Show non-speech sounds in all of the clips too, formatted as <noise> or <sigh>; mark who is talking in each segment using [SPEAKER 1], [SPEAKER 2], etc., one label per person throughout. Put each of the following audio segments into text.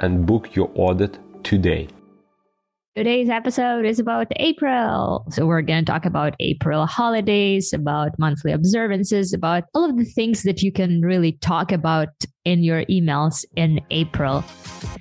[SPEAKER 1] and book your audit today.
[SPEAKER 2] Today's episode is about April. So, we're going to talk about April holidays, about monthly observances, about all of the things that you can really talk about in your emails in April.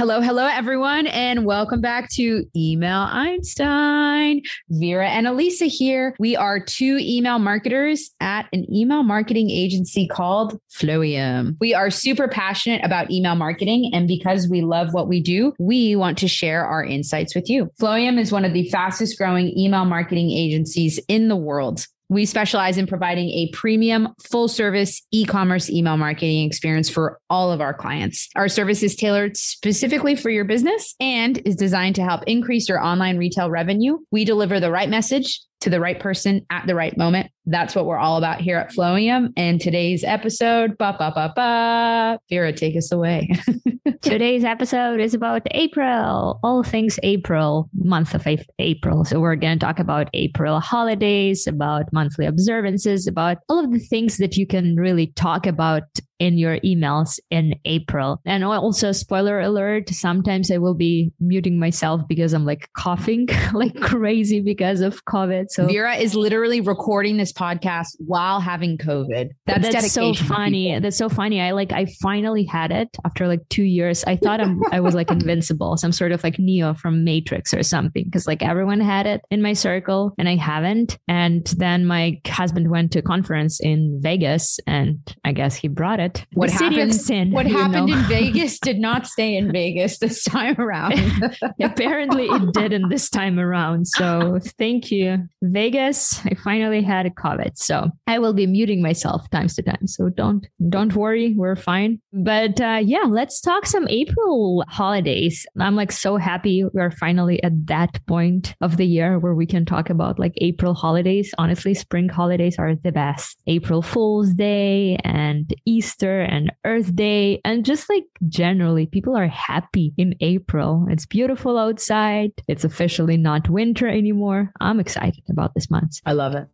[SPEAKER 3] Hello, hello, everyone, and welcome back to Email Einstein. Vera and Elisa here. We are two email marketers at an email marketing agency called Flowium. We are super passionate about email marketing, and because we love what we do, we want to share our insights with you. Flowium is one of the fastest growing email marketing agencies in the world. We specialize in providing a premium, full service e commerce email marketing experience for all of our clients. Our service is tailored specifically for your business and is designed to help increase your online retail revenue. We deliver the right message to the right person at the right moment. That's what we're all about here at Flowium. And today's episode, ba ba ba ba, Vera, take us away. <laughs>
[SPEAKER 2] today's episode is about April, all things April, month of April. So we're going to talk about April holidays, about monthly observances, about all of the things that you can really talk about in your emails in April. And also, spoiler alert, sometimes I will be muting myself because I'm like coughing <laughs> like crazy because of COVID.
[SPEAKER 3] So Vera is literally recording this podcast while having COVID.
[SPEAKER 2] That's, that's so funny. That's so funny. I like I finally had it after like two years. I thought I'm I was like <laughs> invincible, some sort of like Neo from Matrix or something. Cause like everyone had it in my circle and I haven't. And then my husband went to a conference in Vegas and I guess he brought it
[SPEAKER 3] What the happened, what happened know? in <laughs> Vegas did not stay in Vegas this time around. <laughs>
[SPEAKER 2] Apparently it didn't this time around. So thank you. Vegas, I finally had a COVID. So I will be muting myself times to time. So don't don't worry, we're fine. But uh, yeah, let's talk some April holidays. I'm like so happy we're finally at that point of the year where we can talk about like April holidays. Honestly, spring holidays are the best. April Fool's Day and Easter Easter and Earth Day, and just like generally, people are happy in April. It's beautiful outside. It's officially not winter anymore. I'm excited about this month.
[SPEAKER 3] I love it.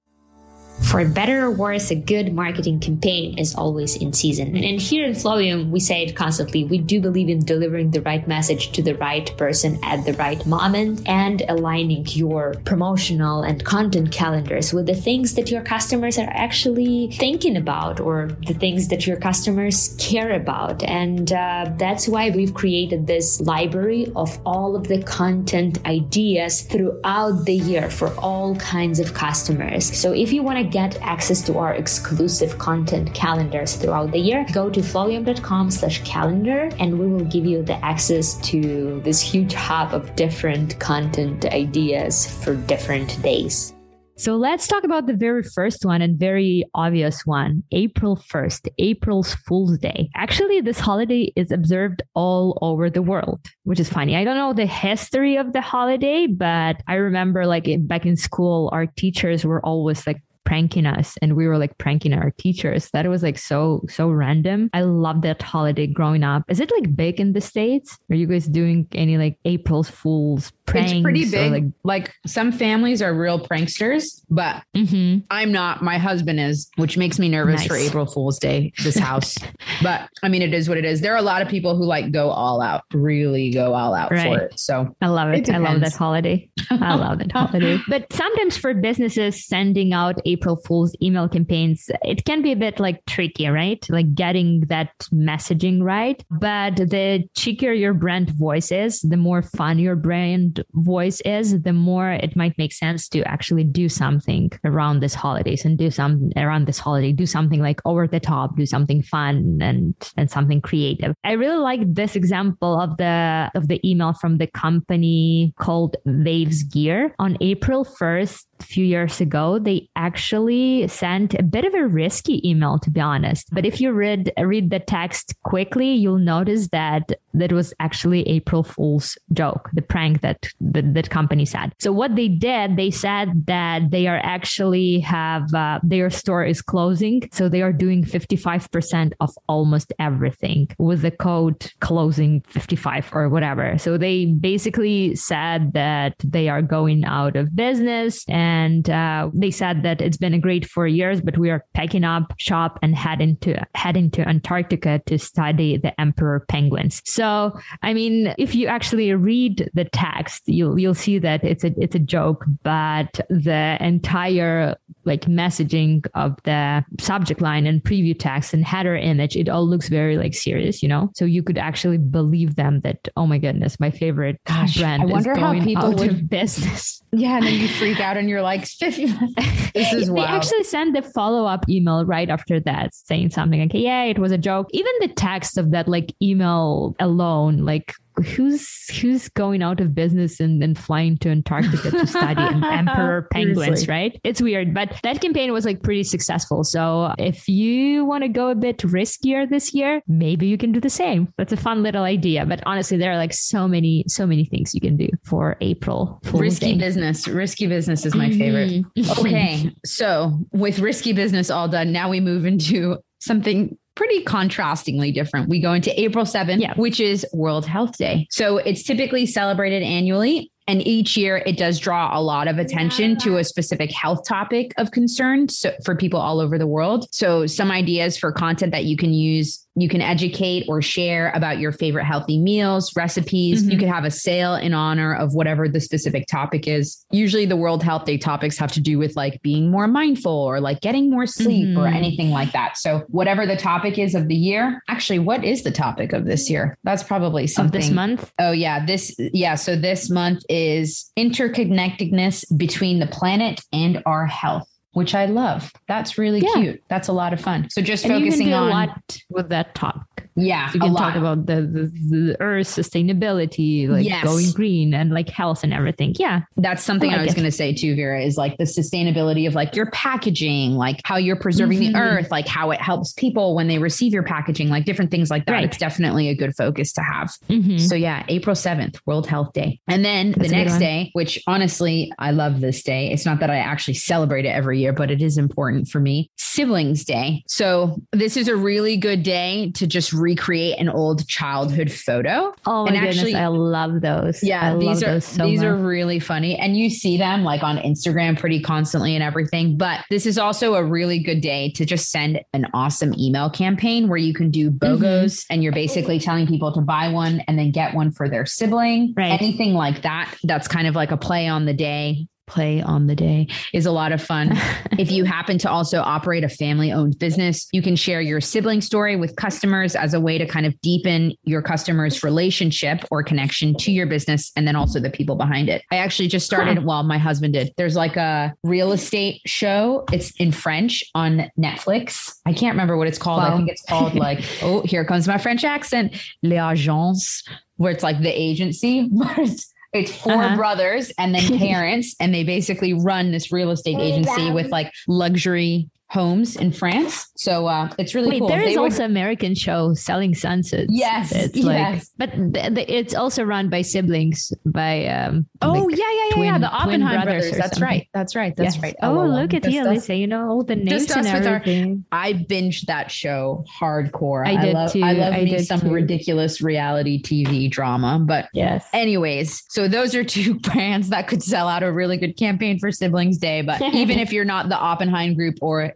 [SPEAKER 4] For better or worse, a good marketing campaign is always in season. And here in Flowium, we say it constantly. We do believe in delivering the right message to the right person at the right moment and aligning your promotional and content calendars with the things that your customers are actually thinking about or the things that your customers care about. And uh, that's why we've created this library of all of the content ideas throughout the year for all kinds of customers. So if you want to get access to our exclusive content calendars throughout the year, go to flowium.com slash calendar and we will give you the access to this huge hub of different content ideas for different days.
[SPEAKER 2] So let's talk about the very first one and very obvious one April 1st, April's Fool's Day. Actually, this holiday is observed all over the world, which is funny. I don't know the history of the holiday, but I remember like back in school, our teachers were always like pranking us and we were like pranking our teachers. That was like so, so random. I love that holiday growing up. Is it like big in the States? Are you guys doing any like April Fool's pranks?
[SPEAKER 3] It's pretty big. Like-, like, some families are real pranksters, but mm-hmm. I'm not. My husband is, which makes me nervous nice. for April Fool's Day, this house. <laughs> but I mean, it is what it is. There are a lot of people who like go all out, really go all out right. for it. So
[SPEAKER 2] I love it. it I love that holiday. I <laughs> love that holiday. But sometimes for businesses sending out April Fool's email campaigns, it can be a bit like tricky, right? Like getting that messaging right. But the cheekier your brand voice is, the more fun your brand brand voice is, the more it might make sense to actually do something around this holidays and do some around this holiday, do something like over the top, do something fun and and something creative. I really like this example of the of the email from the company called Waves Gear on April 1st a few years ago, they actually sent a bit of a risky email, to be honest. But if you read read the text quickly, you'll notice that that was actually April Fool's joke, the prank that that, that company said. So what they did, they said that they are actually have uh, their store is closing, so they are doing fifty five percent of almost everything with the code closing fifty five or whatever. So they basically said that they are going out of business and and uh, they said that it's been a great four years, but we are packing up shop and heading to heading to Antarctica to study the emperor penguins. So, I mean, if you actually read the text, you'll you'll see that it's a it's a joke, but the entire like messaging of the subject line and preview text and header image, it all looks very like serious, you know. So you could actually believe them that oh my goodness, my favorite Gosh, brand I wonder is going how people out would, of business. <laughs>
[SPEAKER 3] Yeah, and then you freak out and you're like, <laughs> this is wild.
[SPEAKER 2] They actually sent the follow up email right after that saying something like, yeah, it was a joke. Even the text of that like email alone, like who's who's going out of business and then flying to Antarctica to study <laughs> emperor penguins, right? It's weird, but that campaign was like pretty successful. So if you want to go a bit riskier this year, maybe you can do the same. That's a fun little idea. But honestly, there are like so many, so many things you can do for April.
[SPEAKER 3] risky Day. business. Risky business is my favorite. Mm-hmm. <laughs> okay. So with risky business all done, now we move into something pretty contrastingly different. We go into April 7th, yeah. which is World Health Day. So it's typically celebrated annually and each year it does draw a lot of attention to a specific health topic of concern so for people all over the world. So some ideas for content that you can use you can educate or share about your favorite healthy meals, recipes. Mm-hmm. You could have a sale in honor of whatever the specific topic is. Usually, the World Health Day topics have to do with like being more mindful or like getting more sleep mm-hmm. or anything like that. So, whatever the topic is of the year, actually, what is the topic of this year? That's probably something.
[SPEAKER 2] Of this month?
[SPEAKER 3] Oh, yeah. This, yeah. So, this month is interconnectedness between the planet and our health which I love. That's really yeah. cute. That's a lot of fun. So just
[SPEAKER 2] and
[SPEAKER 3] focusing on
[SPEAKER 2] a lot with that talk.
[SPEAKER 3] Yeah,
[SPEAKER 2] you can talk about the, the, the earth sustainability, like yes. going green and like health and everything. Yeah,
[SPEAKER 3] that's something I, like I was going to say too, Vera. Is like the sustainability of like your packaging, like how you're preserving mm-hmm. the earth, like how it helps people when they receive your packaging, like different things like that. Right. It's definitely a good focus to have. Mm-hmm. So yeah, April seventh, World Health Day, and then that's the next day, which honestly I love this day. It's not that I actually celebrate it every year, but it is important for me. Siblings Day. So this is a really good day to just recreate an old childhood photo.
[SPEAKER 2] Oh my and goodness, actually, I love those.
[SPEAKER 3] Yeah,
[SPEAKER 2] I
[SPEAKER 3] these are so these much. are really funny, and you see them like on Instagram pretty constantly and everything. But this is also a really good day to just send an awesome email campaign where you can do BOGOs, mm-hmm. and you're basically telling people to buy one and then get one for their sibling. Right. Anything like that. That's kind of like a play on the day play on the day is a lot of fun. <laughs> if you happen to also operate a family owned business, you can share your sibling story with customers as a way to kind of deepen your customers' relationship or connection to your business and then also the people behind it. I actually just started, well, my husband did. There's like a real estate show. It's in French on Netflix. I can't remember what it's called. Wow. I think it's called like, <laughs> oh, here comes my French accent, Les Agences, where it's like the agency. <laughs> It's 4 uh-huh. brothers and then <laughs> parents, and they basically run this real estate agency with like luxury homes in France. So uh, it's really Wait, cool.
[SPEAKER 2] There is also. American show Selling Sunsets.
[SPEAKER 3] Yes,
[SPEAKER 2] it's
[SPEAKER 3] yes.
[SPEAKER 2] But th- th- it's also run by siblings by. Um,
[SPEAKER 3] oh like yeah, yeah, yeah, twin, yeah. The Oppenheim brothers. brothers that's right. That's right. That's yes. right.
[SPEAKER 2] Oh, oh look at you, Lisa. You know all the names and everything.
[SPEAKER 3] Our, I binged that show hardcore.
[SPEAKER 2] I did I love, too.
[SPEAKER 3] I love
[SPEAKER 2] I
[SPEAKER 3] me some too. ridiculous reality TV drama. But
[SPEAKER 2] yes.
[SPEAKER 3] Anyways, so those are two <laughs> brands that could sell out a really good campaign for Siblings Day. But even <laughs> if you're not the Oppenheim group or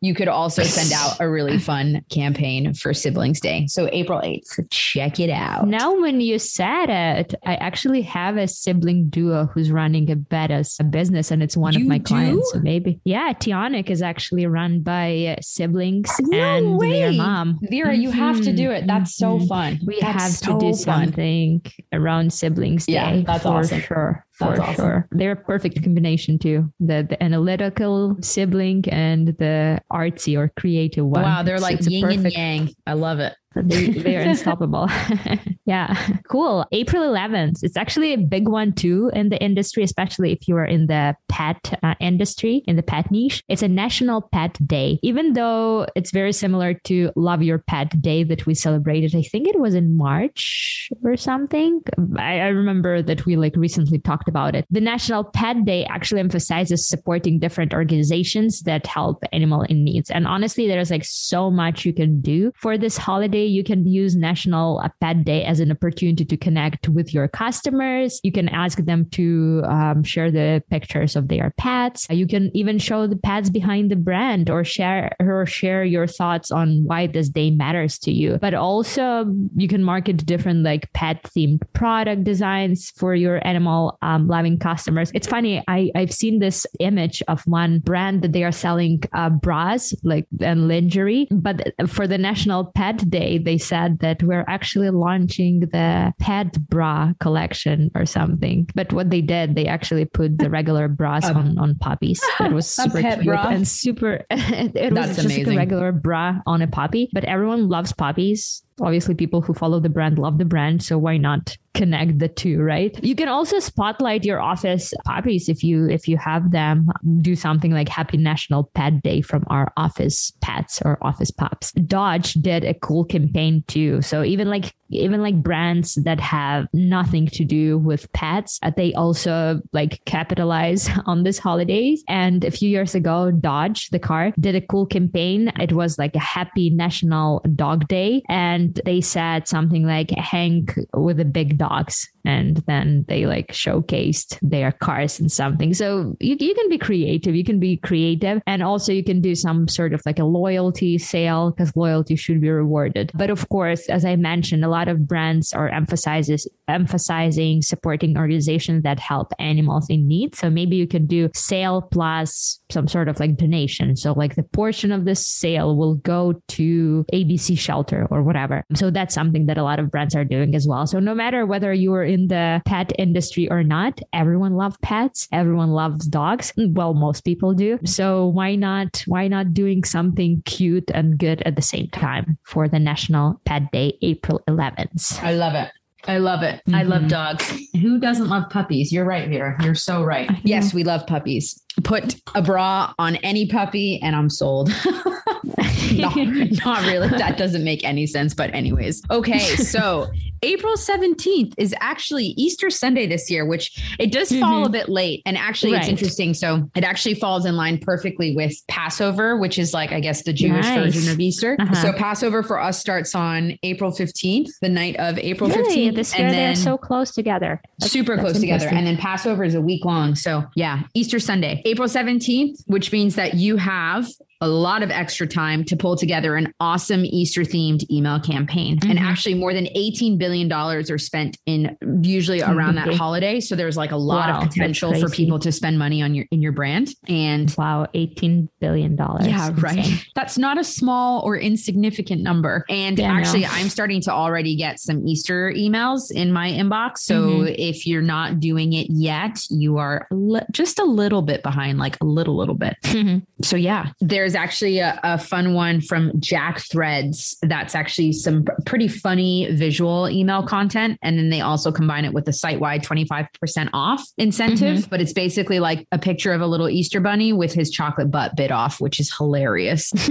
[SPEAKER 3] you could also send out a really <laughs> fun campaign for Siblings Day. So April 8th. Check it out.
[SPEAKER 2] Now, when you said it, I actually have a sibling duo who's running a a business, and it's one
[SPEAKER 3] You
[SPEAKER 2] of my
[SPEAKER 3] do?
[SPEAKER 2] clients. So maybe, yeah, Tionic is actually run by uh, siblings
[SPEAKER 3] No
[SPEAKER 2] and their
[SPEAKER 3] way.
[SPEAKER 2] mom.
[SPEAKER 3] Vera, you have to do it. That's so
[SPEAKER 2] Mhm.
[SPEAKER 3] fun.
[SPEAKER 2] We
[SPEAKER 3] That's
[SPEAKER 2] have
[SPEAKER 3] so
[SPEAKER 2] to do
[SPEAKER 3] fun.
[SPEAKER 2] something around siblings day.
[SPEAKER 3] That's
[SPEAKER 2] for
[SPEAKER 3] awesome.
[SPEAKER 2] sure.
[SPEAKER 3] That's
[SPEAKER 2] for
[SPEAKER 3] awesome.
[SPEAKER 2] sure. They're a perfect combination too. The, the analytical sibling and the artsy or creative one.
[SPEAKER 3] Wow, they're like
[SPEAKER 2] it's
[SPEAKER 3] yin and
[SPEAKER 2] perfect
[SPEAKER 3] yang. I love it.
[SPEAKER 2] they, they're <laughs> unstoppable. <laughs> yeah. <laughs> Cool. April 11th. It's actually a big one too in the industry, especially if you are in the pet uh, industry, in the pet niche. It's a National Pet Day. Even though it's very similar to Love Your Pet Day that we celebrated, I think it was in March or something. I, I remember that we like recently talked about it. The National Pet Day actually emphasizes supporting different organizations that help animal in needs. And honestly, there's like so much you can do for this holiday. You can use National uh, Pet Day as an opportunity to connect with your customers. You can ask them to um, share the pictures of their pets. You can even show the pets behind the brand or share or share your thoughts on why this day matters to you. But also you can market different like pet themed product designs for your animal um, loving customers. It's funny. I, I've seen this image of one brand that they are selling uh, bras like and lingerie, but for the National Pet Day, they said that we're actually launching the pet bra collection or something. But what they did, they actually put the regular bras
[SPEAKER 3] A-
[SPEAKER 2] on, on puppies. It was <laughs> super cute
[SPEAKER 3] bra?
[SPEAKER 2] and super. it <laughs> it was
[SPEAKER 3] That's
[SPEAKER 2] just like
[SPEAKER 3] amazing.
[SPEAKER 2] a regular bra on a puppy, but everyone loves puppies. Obviously, people who follow the brand love the brand, so why not connect the two, right? You can also spotlight your office puppies if you if you have them. Do something like Happy National Pet Day from our office pets or office pups. Dodge did a cool campaign too. So even like even like brands that have nothing to do with pets, uh, they also like capitalize <laughs> on this holidays. And a few years ago, Dodge, the car, did a cool campaign. It was like a happy National Dog Day. And they said something like hang with the big dogs. And then they like showcased their cars and something. So you, you can be creative. You can be creative. And also you can do some sort of like a loyalty sale because loyalty should be rewarded. But of course, as I mentioned, a lot of brands are emphasizes emphasizing supporting organizations that help animals in need. So maybe you could do sale plus some sort of like donation. So like the portion of this sale will go to ABC shelter or whatever. So that's something that a lot of brands are doing as well. So no matter whether you are in the pet industry or not, everyone loves pets. Everyone loves dogs. Well, most people do. So why not why not doing something cute and good at the same time for the National Pet Day, April 11th?
[SPEAKER 3] I love it. I love it. I love
[SPEAKER 2] Mhm.
[SPEAKER 3] dogs. Who doesn't love puppies? You're right, Vera. You're so right. Yes, we love puppies. Put a bra on any puppy and I'm sold. <laughs> not, not really. That doesn't make any sense. But, anyways. Okay. <laughs> So, April 17th is actually Easter Sunday this year, which it does fall a bit late. And actually, it's interesting. So, it actually falls in line perfectly with Passover, which is like, I guess, the Jewish
[SPEAKER 2] Nice.
[SPEAKER 3] version of Easter.
[SPEAKER 2] Uh-huh.
[SPEAKER 3] So, Passover for us starts on April 15th, the night of April
[SPEAKER 2] Really?
[SPEAKER 3] 15th.
[SPEAKER 2] This year they're so close together. That's-
[SPEAKER 3] super
[SPEAKER 2] that's
[SPEAKER 3] close together. And then Passover is a week long. So, yeah, Easter Sunday, April 17th, which means that you have a lot of extra time to pull together an awesome Easter themed email campaign. And
[SPEAKER 2] Mhm.
[SPEAKER 3] actually, more than $18 billion are spent in usually around that holiday. So, there's like a lot
[SPEAKER 2] Wow,
[SPEAKER 3] of potential for people to spend money on your in your brand. And
[SPEAKER 2] Wow, $18 billion.
[SPEAKER 3] yeah, right. <laughs> That's not a small or insignificant number. And
[SPEAKER 2] Yeah,
[SPEAKER 3] actually, I'm starting to already get some Easter emails in my inbox. So
[SPEAKER 2] Mhm.
[SPEAKER 3] if you're not doing it yet, you are li- just a little bit behind, like a little, little bit. So yeah, there's actually a, a fun one from JackThreads. That's actually some pretty funny visual email content, and then they also combine it with the site wide 25% off incentive. Mm-hmm. But it's basically like a picture of a little Easter bunny with his chocolate butt bit off, which is hilarious. <laughs>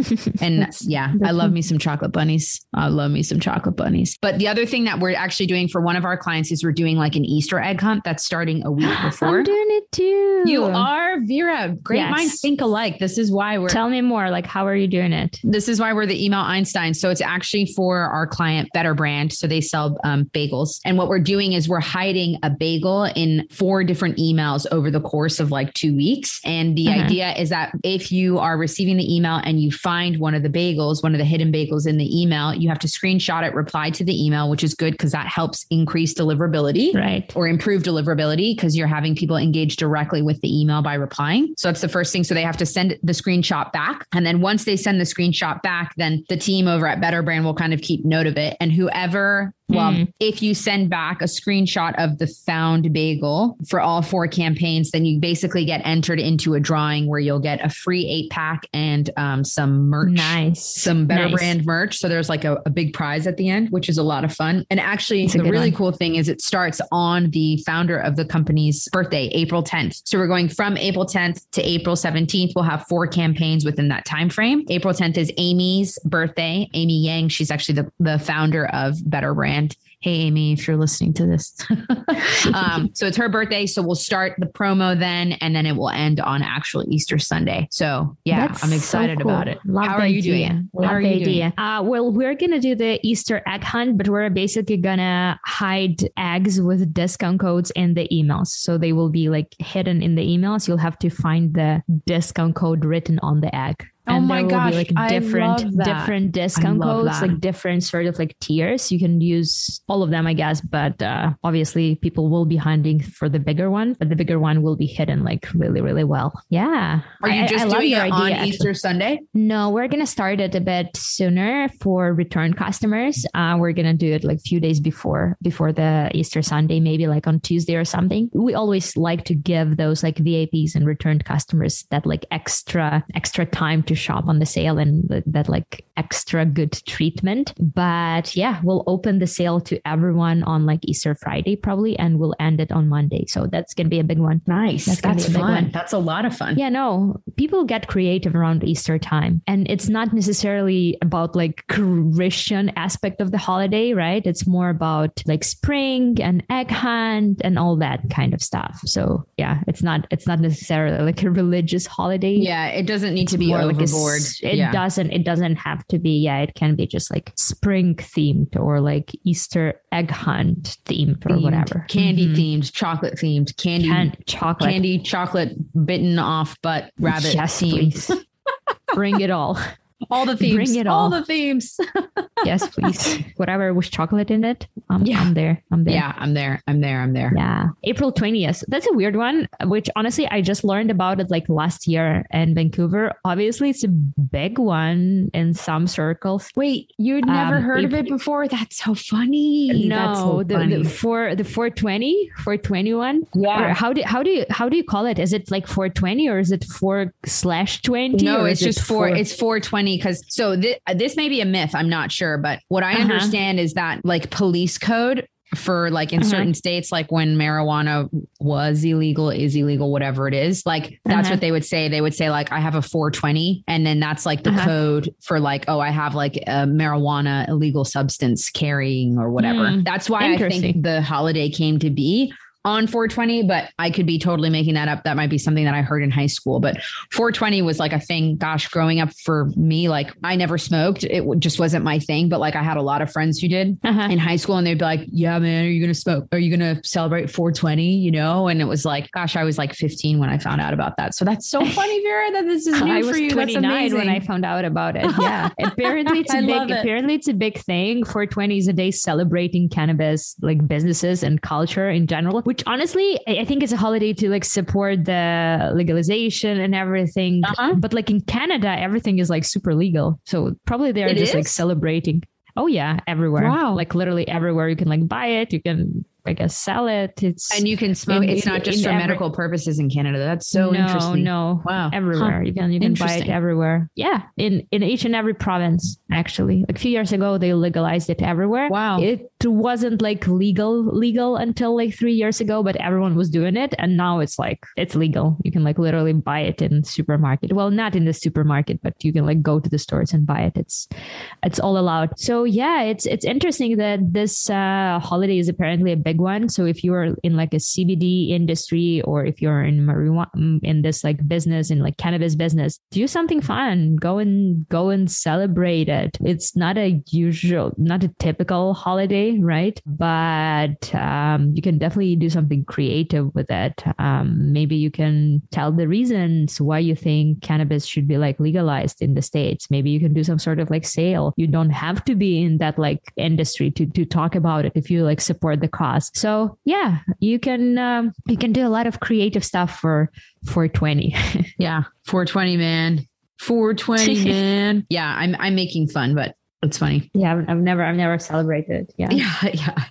[SPEAKER 3] And yeah, I love me some chocolate bunnies. I love me some chocolate bunnies. But the other thing that we're actually doing for one of our clients is we're doing like an Easter egg hunt that's starting a week <gasps> before.
[SPEAKER 2] I'm doing it too.
[SPEAKER 3] You are Vera. Great
[SPEAKER 2] Yes.
[SPEAKER 3] minds think alike. This is why we're
[SPEAKER 2] Tell me more. Like, how are you doing it?
[SPEAKER 3] This is why we're the email Einstein. So it's actually for our client Better Brand. So they sell um, bagels. And what we're doing is we're hiding a bagel in four different emails over the course of like two weeks. And the uh-huh. idea is that if you are receiving the email and you find one of the bagels, one of the hidden bagels in the email, you have to screenshot it, reply to the email, which is good because that helps increase deliverability
[SPEAKER 2] right.
[SPEAKER 3] or improve deliverability because you're having people engage directly with the email by replying. So that's the first thing. So they have to send the screenshot back. And then once they send the screenshot back, then the team over at Better Brand will kind of keep note of it. And whoever well, mm. if you send back a screenshot of the found bagel for all four campaigns, then you basically get entered into a drawing where you'll get a free eight pack and um, some merch.
[SPEAKER 2] Nice.
[SPEAKER 3] Some better nice. brand merch. So there's like a, a, big prize at the end, which is a lot of fun. And actually, the really one. cool thing is it starts on the founder of the company's birthday, April 10th. So we're going from April 10th to April 17th. We'll have four campaigns within that time frame. April 10th is Amy's birthday. Amy Yang, she's actually the, the founder of Better Brand Hey, Amy, if you're listening to this. <laughs> um, so it's her birthday. So we'll start the promo then, and then it will end on actual Easter Sunday. So yeah, That's I'm excited so cool. about it.
[SPEAKER 2] Love How are you idea. doing? Love How are you idea. doing? Uh, well, we're going to do the Easter egg hunt, but we're basically going to hide eggs with discount codes in the emails. So they will be like hidden in the emails. You'll have to find the discount code written on the egg.
[SPEAKER 3] Oh and my there will gosh, be
[SPEAKER 2] like different different discount codes, that. like different sort of like tiers. You can use all of them, I guess, but uh, obviously people will be hunting for the bigger one, but the bigger one will be hidden like really, really well. Yeah.
[SPEAKER 3] Are you just I, I doing it idea, on Easter. Sunday?
[SPEAKER 2] No, we're gonna start it a bit sooner for return customers. Uh, we're gonna do it like a few days before before the Easter Sunday, maybe like on Tuesday or something. We always like to give those like VIPs and returned customers that like extra extra time to shop on the sale and that like extra good treatment. But yeah, we'll open the sale to everyone on like Easter Friday probably, and we'll end it on Monday. So that's gonna be a big one.
[SPEAKER 3] Nice. That's, that's fun. That's a lot of fun.
[SPEAKER 2] Yeah, no, people get creative around Easter time, and it's not necessarily about like Christian aspect of the holiday, right? It's more about like spring and egg hunt and all that kind of stuff. So yeah, it's not it's not necessarily like a <laughs> religious holiday.
[SPEAKER 3] Yeah, it doesn't need to be overboard.
[SPEAKER 2] It yeah. doesn't it doesn't have to be. Yeah, it can be just like spring themed or like Easter egg hunt themed or themed, whatever.
[SPEAKER 3] Candy mm-hmm. themed, chocolate themed, candy Can-
[SPEAKER 2] chocolate,
[SPEAKER 3] candy chocolate bitten off but rabbit
[SPEAKER 2] yes,
[SPEAKER 3] themed. <laughs>
[SPEAKER 2] Bring it all.
[SPEAKER 3] All the themes. Bring it all. All the themes. <laughs>
[SPEAKER 2] yes, please. Whatever with chocolate in it. I'm, yeah. I'm there. I'm there.
[SPEAKER 3] Yeah, I'm there. I'm there. I'm there.
[SPEAKER 2] Yeah. April 20th. That's a weird one, which honestly, I just learned about it like last year in Vancouver. Obviously, it's a big one in some circles.
[SPEAKER 3] Wait, you'd never um, heard April- of it before? That's so funny.
[SPEAKER 2] No,
[SPEAKER 3] so
[SPEAKER 2] the,
[SPEAKER 3] funny.
[SPEAKER 2] the for the 420, 421.
[SPEAKER 3] Yeah.
[SPEAKER 2] Or how do how do you how do you call it? Is it like 420 or is it 4 slash 20?
[SPEAKER 3] No, it's just it four, four. It's 420 because so this this may be a myth. I'm not sure, but what I uh-huh. understand is that like police code for like in uh-huh. certain states, like when marijuana was illegal, is illegal, whatever it is, like that's uh-huh. what they would say. They would say, like, I have a 420. And then that's like the uh-huh. code for like, oh, I have like a marijuana illegal substance carrying or whatever. Mm, that's why I think the holiday came to be on 420, but I could be totally making that up. That might be something that I heard in high school. But 420 was like a thing. Gosh, growing up for me, like I never smoked. It just wasn't my thing. But like I had a lot of friends who did uh-huh. in high school, and they'd be like, "Yeah, man, are you gonna smoke? Are you gonna celebrate 420?" You know? And it was like, gosh, I was like 15 when I found out about that. So that's so <laughs> funny, Vera, that this is new I
[SPEAKER 2] was
[SPEAKER 3] for you.
[SPEAKER 2] 29 when I found out about it. <laughs> Yeah, apparently it's a big. It. Apparently it's a big thing. 420 is a day celebrating cannabis like businesses and culture in general which honestly, I think it's a holiday to like support the legalization and everything. Uh-huh. But like in Canada, everything is like super legal. So probably they're just is? like celebrating. Oh yeah, everywhere. Wow. Like literally everywhere you can like buy it. You can I guess sell it. It's
[SPEAKER 3] and you can smoke. In, it's not just for every, medical purposes in Canada. That's so
[SPEAKER 2] no,
[SPEAKER 3] interesting.
[SPEAKER 2] No, no. wow, everywhere huh. you can you can buy it everywhere. Yeah, in in each and every province. Actually, like a few years ago, they legalized it everywhere.
[SPEAKER 3] Wow,
[SPEAKER 2] it wasn't like legal legal until like three years ago, but everyone was doing it, and now it's like it's legal. You can like literally buy it in supermarket. Well, not in the supermarket, but you can like go to the stores and buy it. It's it's all allowed. So yeah, it's it's interesting that this uh, holiday is apparently a big one. So if you're in like a CBD industry or if you're in marijuana mm, in this like business in like cannabis business, do something fun. Go and go and celebrate it. It's not a usual, not a typical holiday, right? But um, you can definitely do something creative with it. Um, maybe you can tell the reasons why you think cannabis should be like legalized in the states. Maybe you can do some sort of like sale. You don't have to be in that like industry to to talk about it if you like support the cause. So yeah, you can um, you can do a lot of creative stuff for 420. <laughs>
[SPEAKER 3] yeah, 420 man. 420 <laughs> man. Yeah, I'm I'm making fun, but it's funny.
[SPEAKER 2] Yeah, I've, I've never I've never celebrated. Yeah. <laughs>
[SPEAKER 3] Yeah, yeah.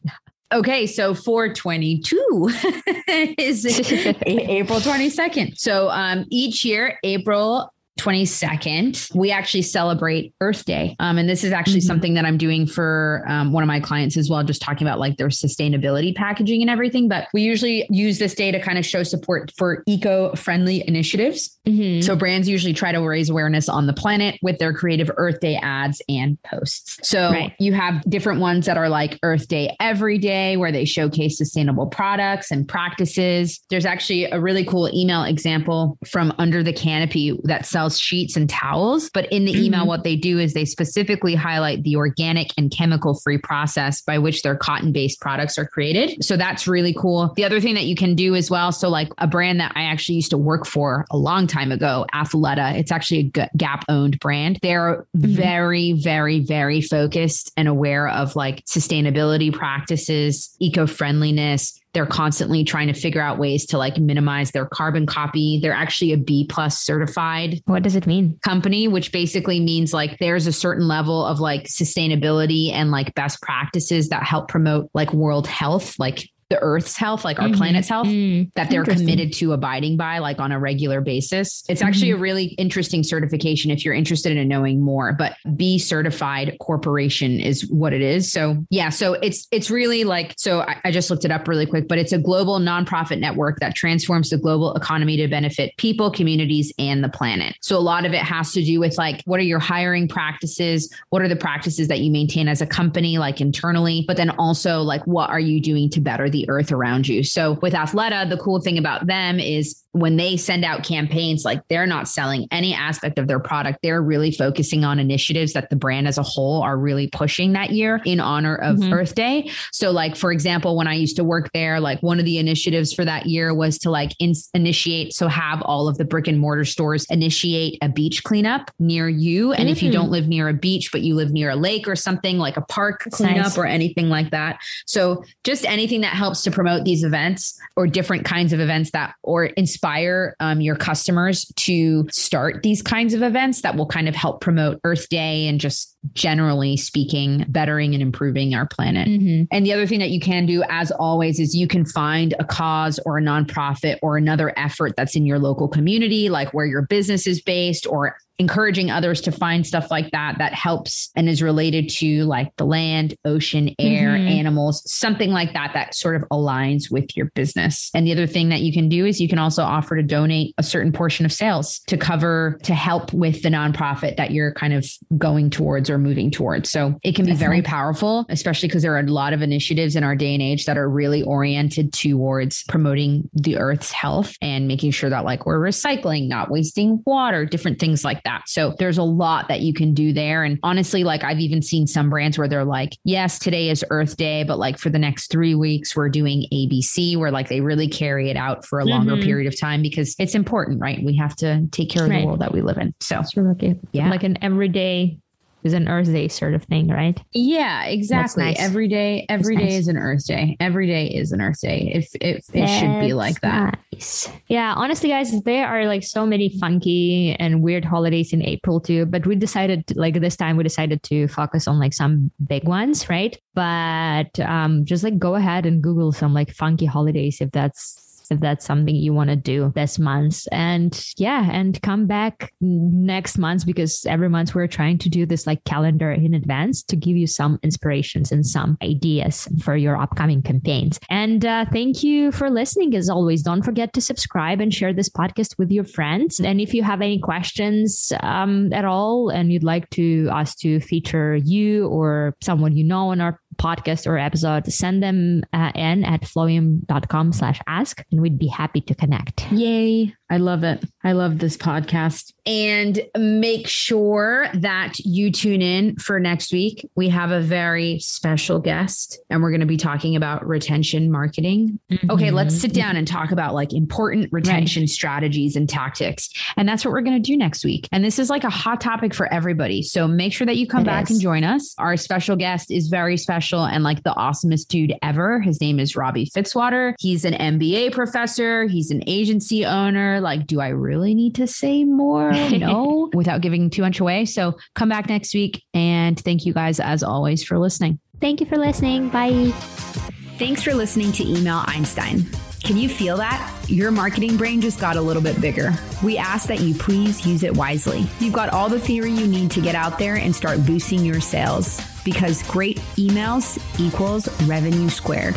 [SPEAKER 3] Okay, so 422 <laughs> is <laughs> April 22nd. So um, each year, April 22nd, we actually celebrate Earth Day. Um, and this is actually mm-hmm. something that I'm doing for um, one of my clients as well, just talking about like their sustainability packaging and everything. But we usually use this day to kind of show support for eco friendly initiatives. Mm-hmm. So brands usually try to raise awareness on the planet with their creative Earth Day ads and posts. So right. you have different ones that are like Earth Day every day, where they showcase sustainable products and practices. There's actually a really cool email example from Under the Canopy that sells sells sheets and towels. But in the mm-hmm. email, what they do is they specifically highlight the organic and chemical free process by which their cotton based products are created. So that's really cool. The other thing that you can do as well. So, like a brand that I actually used to work for a long time ago, Athleta, it's actually a Gap owned brand. They're mm-hmm. very, very, very focused and aware of like sustainability practices, eco friendliness, they're constantly trying to figure out ways to like minimize their carbon copy. They're actually a B plus certified.
[SPEAKER 2] What does it mean?
[SPEAKER 3] Company, which basically means like there's a certain level of like sustainability and like best practices that help promote like world health, like the earth's health, like our mm-hmm. planet's health, mm-hmm. that they're committed to abiding by, like on a regular basis. It's actually mm-hmm. a really interesting certification if you're interested in knowing more. But B certified corporation is what it is. So yeah, so it's it's really like so I, I just looked it up really quick, but it's a global nonprofit network that transforms the global economy to benefit people, communities, and the planet. So a lot of it has to do with like what are your hiring practices? What are the practices that you maintain as a company, like internally, but then also like what are you doing to better the earth around you. So with Athleta, the cool thing about them is when they send out campaigns, like they're not selling any aspect of their product. They're really focusing on initiatives that the brand as a whole are really pushing that year in honor of mm-hmm. Earth Day. So, like, for example, when I used to work there, like one of the initiatives for that year was to like in- initiate, so have all of the brick and mortar stores initiate a beach cleanup near you. And mm-hmm. if you don't mm. live near a beach, but you live near a lake or something like a park That's cleanup nice. or anything like that. So, just anything that helps to promote these events or different kinds of events that or inspire inspire um, your customers to start these kinds of events that will kind of help promote Earth Day and just generally speaking, bettering and improving our planet. Mm-hmm. And the other thing that you can do, as always, is you can find a cause or a nonprofit or another effort that's in your local community, like where your business is based or encouraging others to find stuff like that that helps and is related to like the land, ocean, air, mm-hmm. animals, something like that that sort of aligns with your business. And the other thing that you can do is you can also offer to donate a certain portion of sales to cover to help with the nonprofit that you're kind of going towards or moving towards. So it can be Definitely. very powerful, especially because there are a lot of initiatives in our day and age that are really oriented towards promoting the earth's health and making sure that like we're recycling, not wasting water, different things like that. So there's a lot that you can do there. And honestly, like I've even seen some brands where they're like, yes, today is Earth Day, but like for the next three weeks, we're doing ABC, where like they really carry it out for a longer mm-hmm. period of time because it's important, right? We have to take care of right. the world that we live in. So,
[SPEAKER 2] yeah, like an everyday is an Earth Day sort of thing, right?
[SPEAKER 3] Yeah, exactly. Nice. Every day, every That's day nice. is an Earth Day. Every day is an Earth Day. If if it should be like that. Nice.
[SPEAKER 2] Yeah, honestly, guys, there are like so many funky and weird holidays in April too. But we decided, like this time, we decided to focus on like some big ones, right? But um, just like go ahead and Google some like funky holidays if that's if that's something you want to do this month. And yeah, and come back next month because every month we're trying to do this like calendar in advance to give you some inspirations and some ideas for your upcoming campaigns. And uh, thank you for listening. As always, don't forget to subscribe and share this podcast with your friends. And if you have any questions um, at all and you'd like to us to feature you or someone you know on our podcast or episode, send them uh, in at flowium.com slash ask and we'd be happy to connect.
[SPEAKER 3] Yay. I love it. I love this podcast. And make sure that you tune in for next week. We have a very special guest and we're going to be talking about retention marketing. Mm-hmm. Okay, let's sit down and talk about like important retention right. strategies and tactics. And that's what we're going to do next week. And this is like a hot topic for everybody. So make sure that you come it back is. and join us. Our special guest is very special and like the awesomest dude ever. His name is Robbie Fitzwater. He's an MBA professor, he's an agency owner like, do I really need to say more? <laughs> No, without giving too much away. So come back next week. And thank you guys, as always, for listening.
[SPEAKER 2] Thank you for listening. Bye.
[SPEAKER 3] Thanks for listening to Email Einstein. Can you feel that? Your marketing brain just got a little bit bigger. We ask that you please use it wisely. You've got all the theory you need to get out there and start boosting your sales because great emails equals revenue squared.